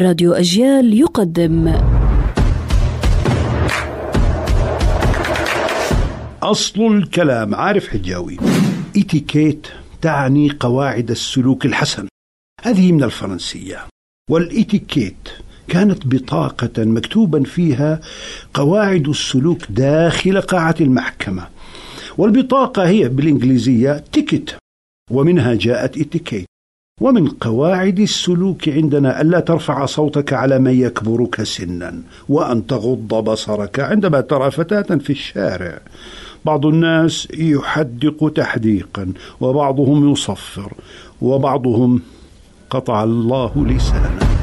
راديو أجيال يقدم. أصل الكلام عارف حجاوي؟ إتيكيت تعني قواعد السلوك الحسن. هذه من الفرنسية. والإتيكيت كانت بطاقة مكتوبا فيها قواعد السلوك داخل قاعة المحكمة. والبطاقة هي بالإنجليزية ticket ومنها جاءت إتيكيت. ومن قواعد السلوك عندنا ألا ترفع صوتك على من يكبرك سنا وأن تغض بصرك عندما ترى فتاة في الشارع. بعض الناس يحدق تحديقا وبعضهم يصفر وبعضهم قطع الله لسانه.